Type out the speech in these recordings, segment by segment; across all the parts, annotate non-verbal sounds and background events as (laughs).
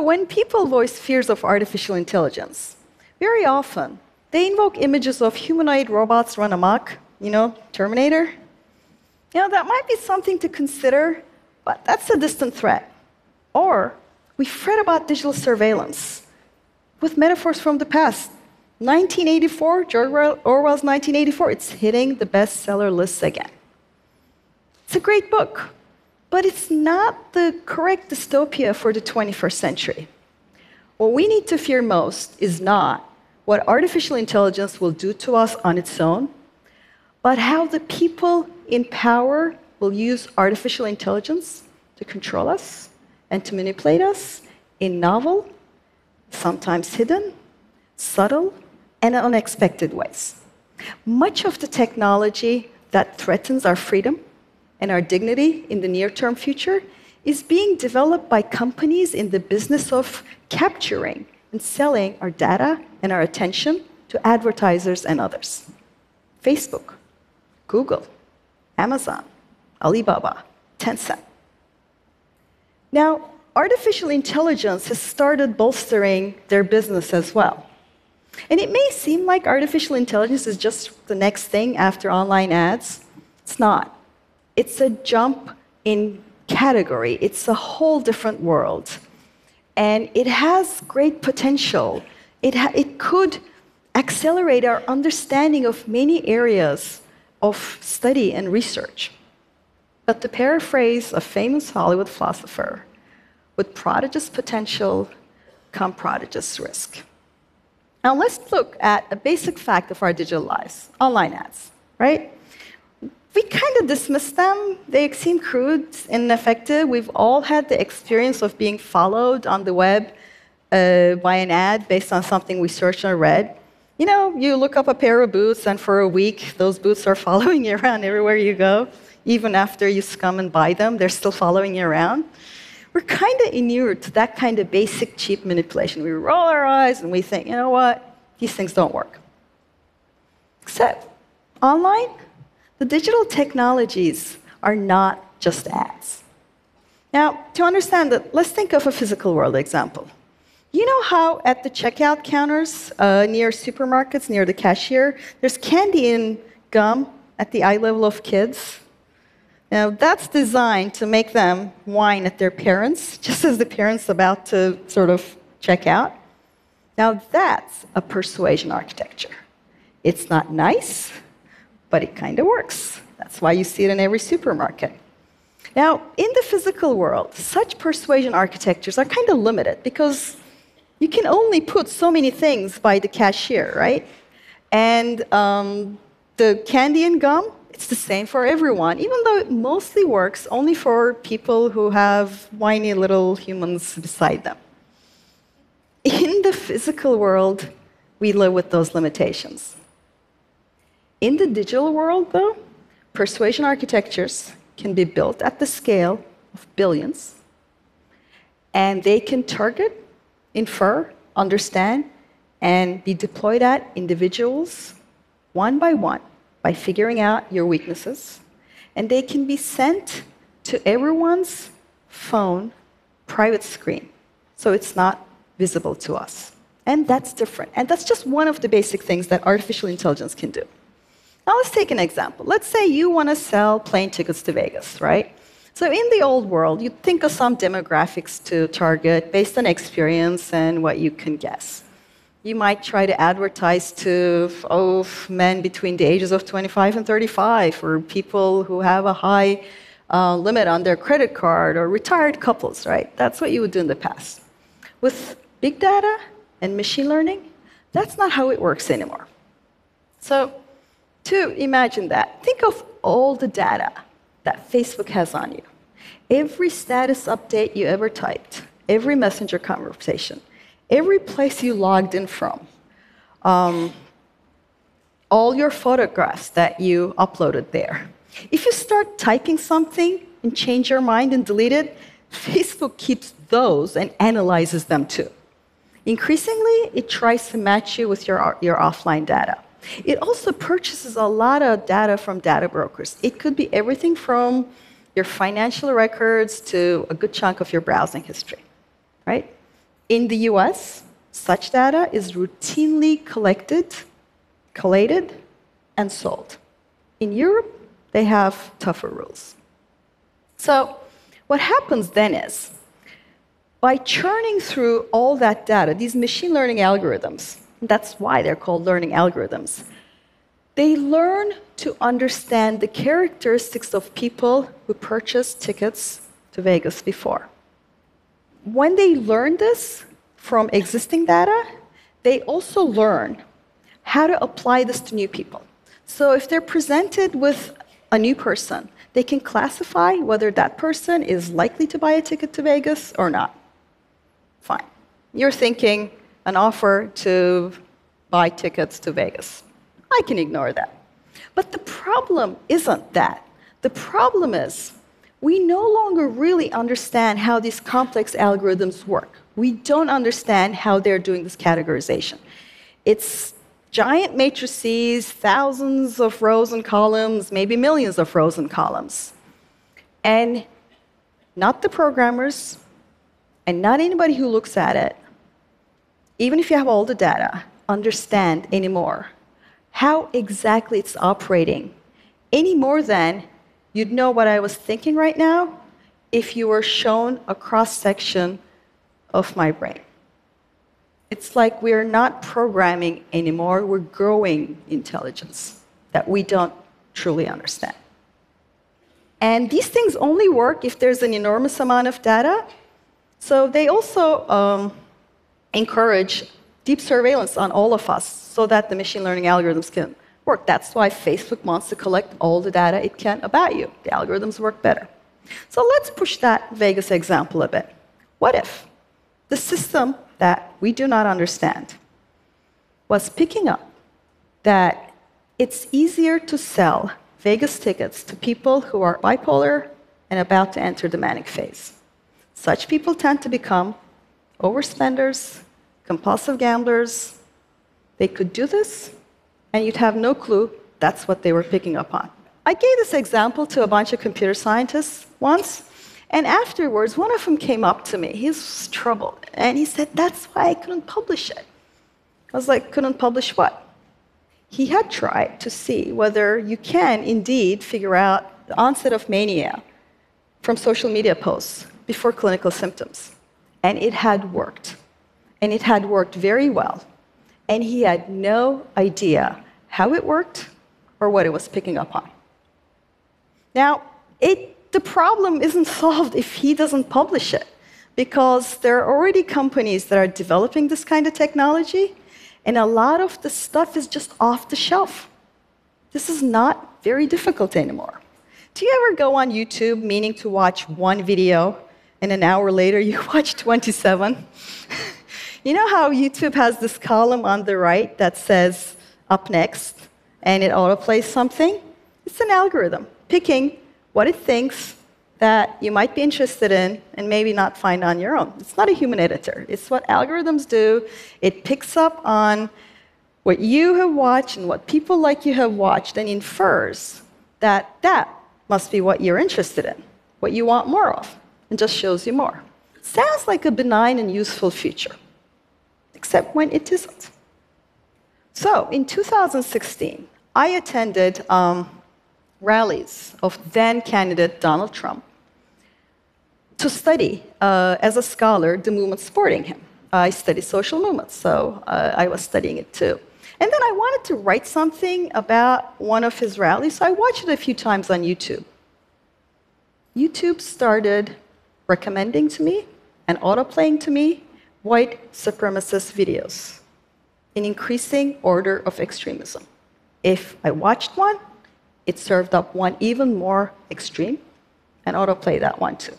So, when people voice fears of artificial intelligence, very often they invoke images of humanoid robots run amok, you know, Terminator. You know, that might be something to consider, but that's a distant threat. Or we fret about digital surveillance with metaphors from the past. 1984, George Orwell's 1984, it's hitting the bestseller lists again. It's a great book, but it's not the correct dystopia for the 21st century. What we need to fear most is not what artificial intelligence will do to us on its own, but how the people in power will use artificial intelligence to control us and to manipulate us in novel, sometimes hidden, subtle, and unexpected ways. Much of the technology that threatens our freedom and our dignity in the near term future is being developed by companies in the business of capturing and selling our data and our attention to advertisers and others. Facebook, Google, Amazon, Alibaba, Tencent. Now, artificial intelligence has started bolstering their business as well. And it may seem like artificial intelligence is just the next thing after online ads. It's not. It's a jump in category, it's a whole different world. And it has great potential. It, it could accelerate our understanding of many areas of study and research. But to paraphrase a famous Hollywood philosopher, with prodigious potential come prodigious risk. Now let's look at a basic fact of our digital lives online ads, right? We kind of dismiss them. They seem crude and ineffective. We've all had the experience of being followed on the web uh, by an ad based on something we searched or read. You know, you look up a pair of boots, and for a week, those boots are (laughs) following you around everywhere you go. Even after you scum and buy them, they're still following you around. We're kind of inured to that kind of basic, cheap manipulation. We roll our eyes and we think, you know what? These things don't work. Except online, the digital technologies are not just ads. Now, to understand that, let's think of a physical world example. You know how at the checkout counters uh, near supermarkets, near the cashier, there's candy and gum at the eye level of kids? Now, that's designed to make them whine at their parents, (laughs) just as the parents about to sort of check out. Now, that's a persuasion architecture. It's not nice, but it kind of works. That's why you see it in every supermarket. Now, in the physical world, such persuasion architectures are kind of limited because you can only put so many things by the cashier, right? And um, the candy and gum, it's the same for everyone, even though it mostly works only for people who have whiny little humans beside them. In the physical world, we live with those limitations. In the digital world, though, persuasion architectures can be built at the scale of billions, and they can target, infer, understand, and be deployed at individuals one by one by figuring out your weaknesses. And they can be sent to everyone's phone private screen, so it's not visible to us. And that's different. And that's just one of the basic things that artificial intelligence can do. Now let's take an example. Let's say you want to sell plane tickets to Vegas, right? So in the old world, you'd think of some demographics to target based on experience and what you can guess. You might try to advertise to oh, men between the ages of 25 and 35, or people who have a high uh, limit on their credit card, or retired couples, right? That's what you would do in the past. With big data and machine learning, that's not how it works anymore. So to imagine that, think of all the data that Facebook has on you. Every status update you ever typed, every messenger conversation, every place you logged in from, um, all your photographs that you uploaded there. If you start typing something and change your mind and delete it, Facebook keeps those and analyzes them too. Increasingly, it tries to match you with your, your offline data. It also purchases a lot of data from data brokers. It could be everything from your financial records to a good chunk of your browsing history, right? In the US, such data is routinely collected, collated, and sold. In Europe, they have tougher rules. So, what happens then is, by churning through all that data, these machine learning algorithms, that's why they're called learning algorithms, they learn to understand the characteristics of people who purchased tickets to Vegas before. When they learn this from existing data, they also learn how to apply this to new people. So if they're presented with a new person, they can classify whether that person is likely to buy a ticket to Vegas or not. Fine. You're thinking an offer to buy tickets to Vegas. I can ignore that. But the problem isn't that. The problem is we no longer really understand how these complex algorithms work. We don't understand how they're doing this categorization. It's giant matrices, thousands of rows and columns, maybe millions of rows and columns. And not the programmers, and not anybody who looks at it, even if you have all the data, understand anymore how exactly it's operating any more than you'd know what I was thinking right now if you were shown a cross section of my brain. It's like we're not programming anymore, we're growing intelligence that we don't truly understand. And these things only work if there's an enormous amount of data. So they also um, encourage deep surveillance on all of us so that the machine learning algorithms can work. That's why Facebook wants to collect all the data it can about you. The algorithms work better. So let's push that Vegas example a bit. What if the system that we do not understand was picking up that it's easier to sell Vegas tickets to people who are bipolar and about to enter the manic phase? Such people tend to become overspenders, compulsive gamblers, they could do this, and you'd have no clue that's what they were picking up on. I gave this example to a bunch of computer scientists once, and afterwards, one of them came up to me. He was troubled, and he said, That's why I couldn't publish it. I was like, Couldn't publish what? He had tried to see whether you can indeed figure out the onset of mania from social media posts before clinical symptoms, and it had worked and it had worked very well. And he had no idea how it worked or what it was picking up on. Now, it, the problem isn't (laughs) solved if he doesn't publish it, because there are already companies that are developing this kind of technology, and a lot of the stuff is just off the shelf. This is not very difficult anymore. Do you ever go on YouTube meaning to watch one video, and an hour later you (laughs) watch 27? You know how YouTube has this column on the right that says up next and it autoplays something? It's an algorithm picking what it thinks that you might be interested in and maybe not find on your own. It's not a human editor. It's what algorithms do. It picks up on what you have watched and what people like you have watched and infers that that must be what you're interested in, what you want more of, and just shows you more. Sounds like a benign and useful feature except when it isn't. So in 2016, I attended um, rallies of then candidate Donald Trump to study, uh, as a scholar, the movement supporting him. I study social movements, so uh, I was studying it too. And then I wanted to write something about one of his rallies, so I watched it a few times on YouTube. YouTube started recommending to me and autoplaying to me white supremacist videos in increasing order of extremism. If I watched one, it served up one even more extreme and autoplay that one too.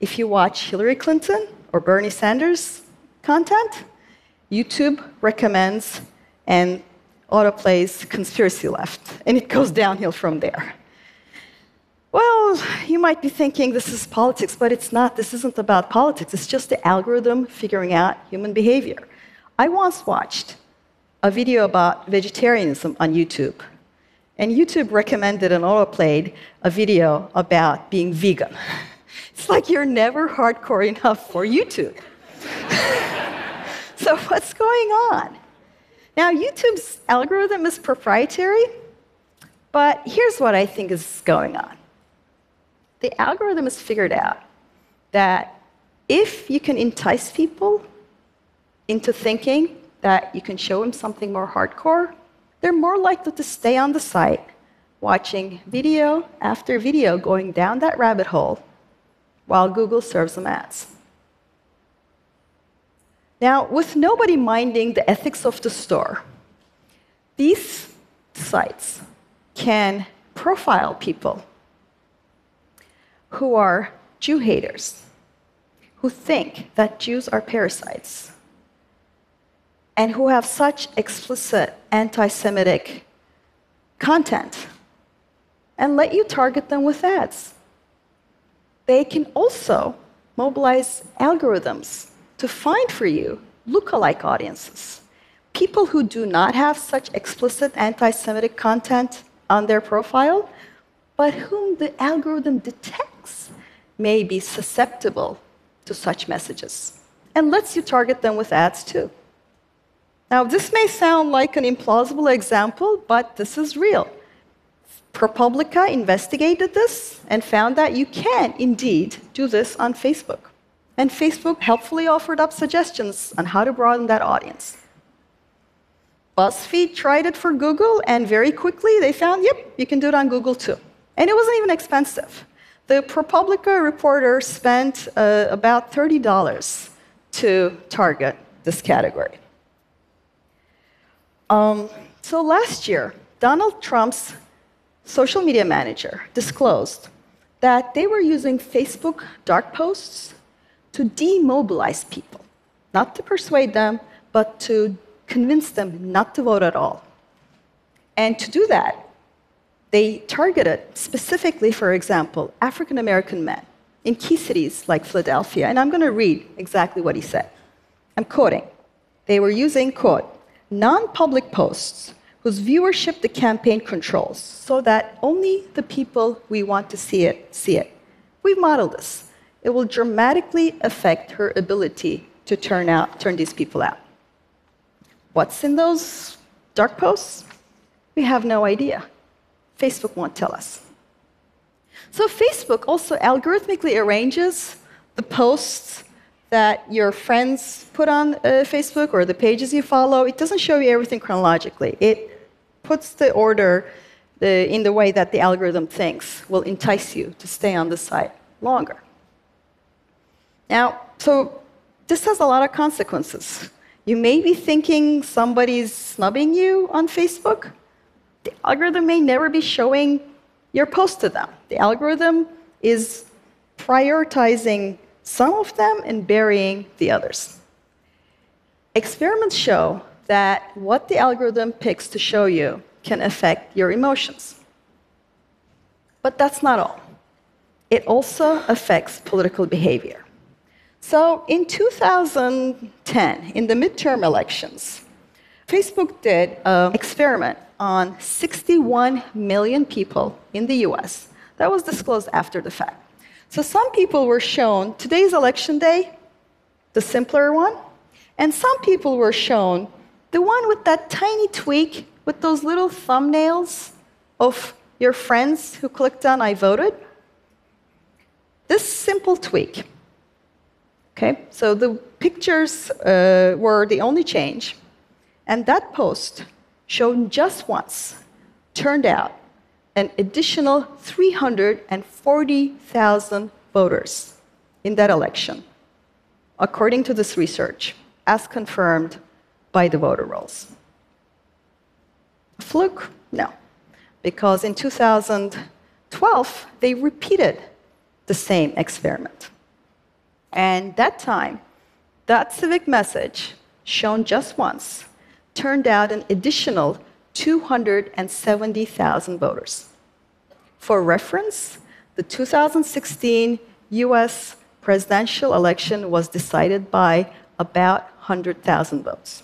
If you watch Hillary Clinton or Bernie Sanders content, YouTube recommends and autoplays conspiracy left, and it goes downhill from there. Well, you might be thinking this is politics, but it's not. This isn't about politics. It's just the algorithm figuring out human behavior. I once watched a video about vegetarianism on YouTube, and YouTube recommended and autoplayed a video about being vegan. (laughs) It's like you're never hardcore enough for YouTube. (laughs) so, what's going on? Now, YouTube's algorithm is proprietary, but here's what I think is going on the algorithm has figured out that if you can entice people into thinking that you can show them something more hardcore, they're more likely to stay on the site watching video after video going down that rabbit hole while Google serves them ads. Now, with nobody minding the ethics of the store, these sites can profile people who are Jew haters, who think that Jews are parasites, and who have such explicit anti Semitic content, and let you target them with ads. They can also mobilize algorithms to find for you lookalike audiences, people who do not have such explicit anti Semitic content on their profile, but whom the algorithm detects may be susceptible to such messages and lets you target them with ads too. Now, this may sound like an implausible example, but this is real. ProPublica investigated this and found that you can indeed do this on Facebook. And Facebook helpfully offered up suggestions on how to broaden that audience. BuzzFeed tried it for Google, and very quickly they found, yep, you can do it on Google too. And it wasn't even expensive. The ProPublica reporter spent uh, about $30 to target this category. Um, so last year, Donald Trump's social media manager disclosed that they were using Facebook dark posts to demobilize people, not to persuade them, but to convince them not to vote at all. And to do that, they targeted specifically, for example, African American men in key cities like Philadelphia. And I'm going to read exactly what he said. I'm quoting. They were using, quote, non public posts whose viewership the campaign controls so that only the people we want to see it see it. We've modeled this. It will dramatically affect her ability to turn out turn these people out. What's in those dark posts? We have no idea. Facebook won't tell us. So Facebook also algorithmically arranges the posts that your friends put on uh, Facebook or the pages you follow. It doesn't show you everything chronologically. It puts the order the, in the way that the algorithm thinks will entice you to stay on the site longer. Now, so this has a lot of consequences. You may be thinking somebody's snubbing you on Facebook. The algorithm may never be showing your post to them. The algorithm is prioritizing some of them and burying the others. Experiments show that what the algorithm picks to show you can affect your emotions. But that's not all. It also affects political behavior. So in 2010, in the midterm elections, Facebook did an experiment on 61 million people in the US. That was disclosed after the fact. So some people were shown today's election day, the simpler one, and some people were shown the one with that tiny tweak with those little thumbnails of your friends who clicked on I voted. This simple tweak. Okay, so the pictures uh, were the only change, and that post, shown just once, turned out an additional 340,000 voters in that election, according to this research, as confirmed by the voter rolls. Fluke? No. Because in 2012, they repeated the same experiment. And that time, that civic message, shown just once, turned out an additional 270,000 voters. For reference, the 2016 US presidential election was decided by about 100,000 votes.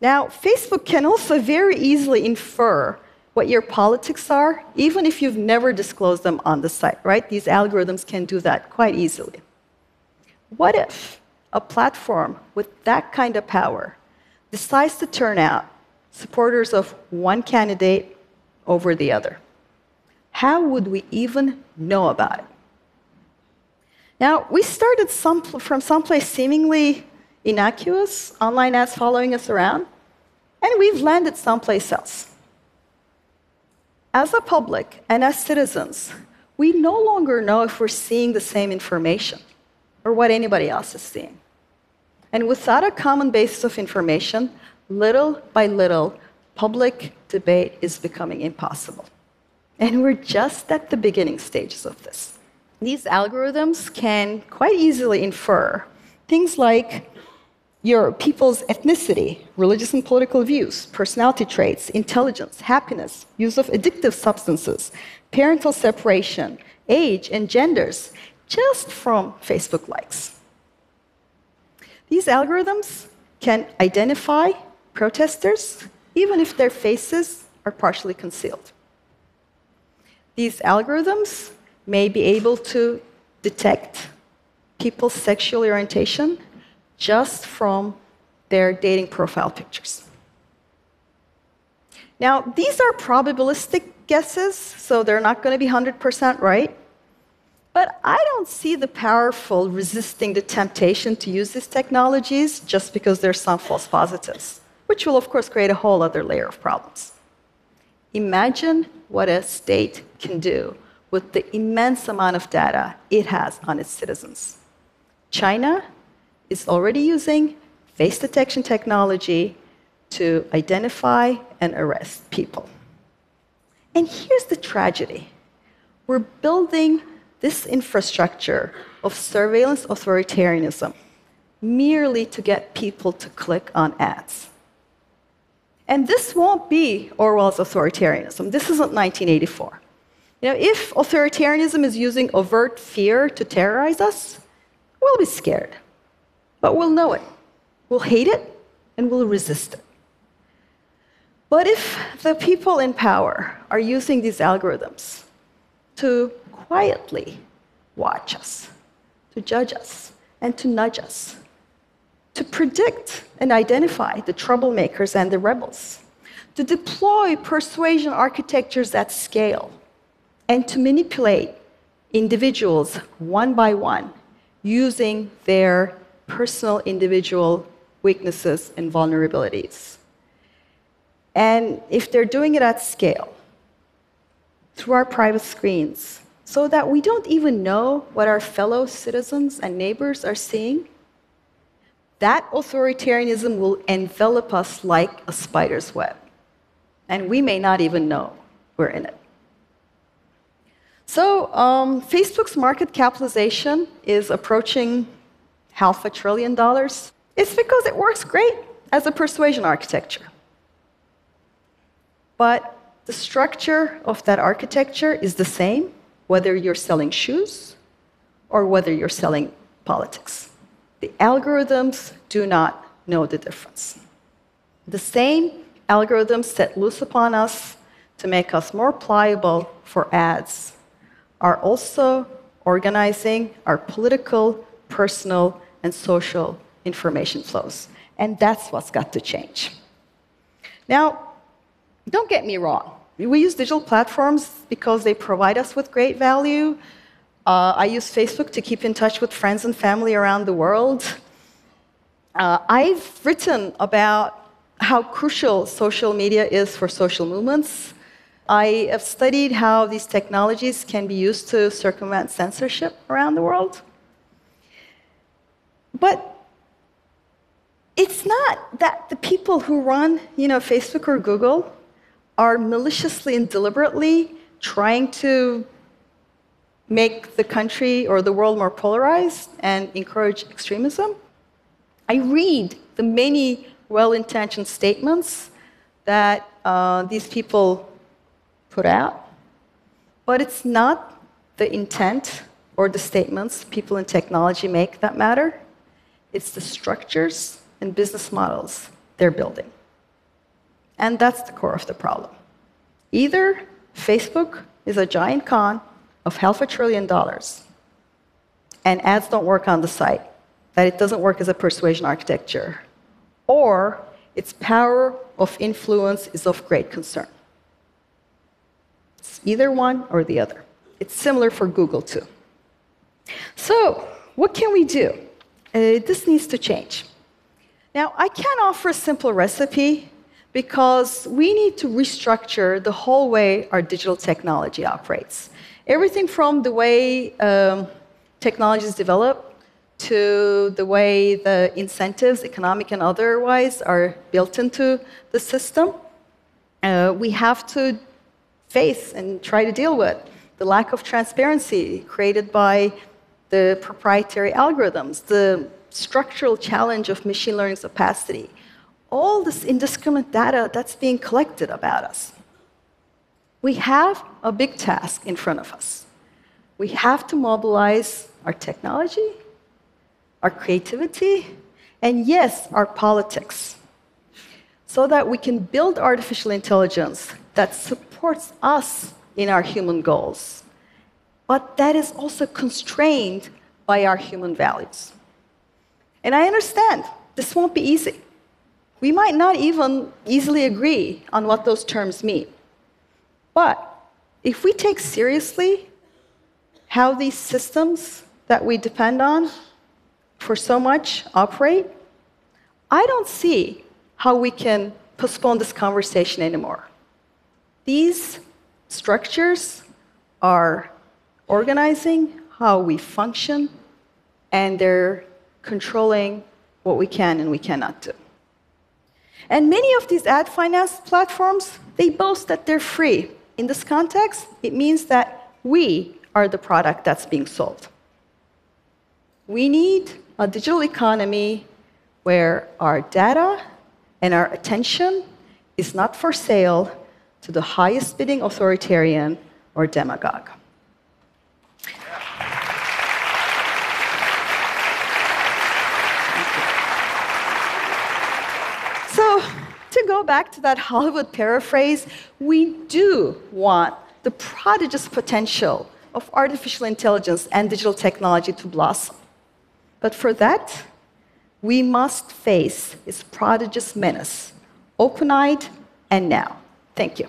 Now, Facebook can also very easily infer what your politics are, even if you've never disclosed them on the site, right? These algorithms can do that quite easily. What if a platform with that kind of power decides to turn out supporters of one candidate over the other? How would we even know about it? Now, we started some, from someplace seemingly innocuous, online ads following us around, and we've landed someplace else. As a public and as citizens, we no longer know if we're seeing the same information or what anybody else is seeing. And without a common basis of information, little by little, public debate is becoming impossible. And we're just at the beginning stages of this. These algorithms can quite easily infer things like your people's ethnicity, religious and political views, personality traits, intelligence, happiness, use of addictive substances, parental separation, age, and genders, just from Facebook likes. These algorithms can identify protesters even if their faces are partially concealed. These algorithms may be able to detect people's sexual orientation just from their dating profile pictures. Now, these are probabilistic guesses, so they're not going to be 100% right. But I don't see the powerful resisting the temptation to use these technologies just because there's some false positives, which will, of course, create a whole other layer of problems. Imagine what a state can do with the immense amount of data it has on its citizens. China is already using face detection technology to identify and arrest people. And here's the tragedy we're building this infrastructure of surveillance authoritarianism merely to get people to click on ads. And this won't be Orwell's authoritarianism. This isn't 1984. You know, if authoritarianism is using overt fear to terrorize us, we'll be scared but we'll know it. We'll hate it and we'll resist it. But if the people in power are using these algorithms to quietly watch us, to judge us, and to nudge us, to predict and identify the troublemakers and the rebels, to deploy persuasion architectures at scale, and to manipulate individuals one by one using their personal individual weaknesses and vulnerabilities. And if they're doing it at scale, through our private screens, so that we don't even know what our fellow citizens and neighbors are seeing, that authoritarianism will envelop us like a spider's web. And we may not even know we're in it. So, um, Facebook's market capitalization is approaching half a trillion dollars? It's because it works great as a persuasion architecture. But the structure of that architecture is the same whether you're selling shoes or whether you're selling politics. The algorithms do not know the difference. The same algorithms set loose upon us to make us more pliable for ads are also organizing our political, personal, and social information flows. And that's what's got to change. Now, don't get me wrong. We use digital platforms because they provide us with great value. Uh, I use Facebook to keep in touch with friends and family around the world. Uh, I've written about how crucial social media is for social movements. I have studied how these technologies can be used to circumvent censorship around the world. But it's not that the people who run, you know, Facebook or Google are maliciously and deliberately trying to make the country or the world more polarized and encourage extremism. I read the many well intentioned statements that uh, these people put out, but it's not the intent or the statements people in technology make that matter. It's the structures and business models they're building. And that's the core of the problem. Either Facebook is a giant con of half a trillion dollars, and ads don't work on the site, that it doesn't work as a persuasion architecture, or its power of influence is of great concern. It's either one or the other. It's similar for Google, too. So, what can we do? Uh, this needs to change. Now, I can't offer a simple recipe because we need to restructure the whole way our digital technology operates. Everything from the way um, technology is developed to the way the incentives, economic and otherwise, are built into the system. Uh, we have to face and try to deal with the lack of transparency created by the proprietary algorithms, the structural challenge of machine learning's opacity, all this indiscriminate data that's being collected about us. We have a big task in front of us. We have to mobilize our technology, our creativity, and yes, our politics, so that we can build artificial intelligence that supports us in our human goals, but that is also constrained by our human values. And I understand this won't be easy. We might not even easily agree on what those terms mean. But if we take seriously how these systems that we depend on for so much operate, I don't see how we can postpone this conversation anymore. These structures are organizing how we function, and they're controlling what we can and we cannot do. And many of these ad finance platforms, they boast that they're free. In this context, it means that we are the product that's being sold. We need a digital economy where our data and our attention is not for sale to the highest bidding authoritarian or demagogue. So, go back to that Hollywood paraphrase, we do want the prodigious potential of artificial intelligence and digital technology to blossom. But for that, we must face its prodigious menace, open eyed and now. Thank you.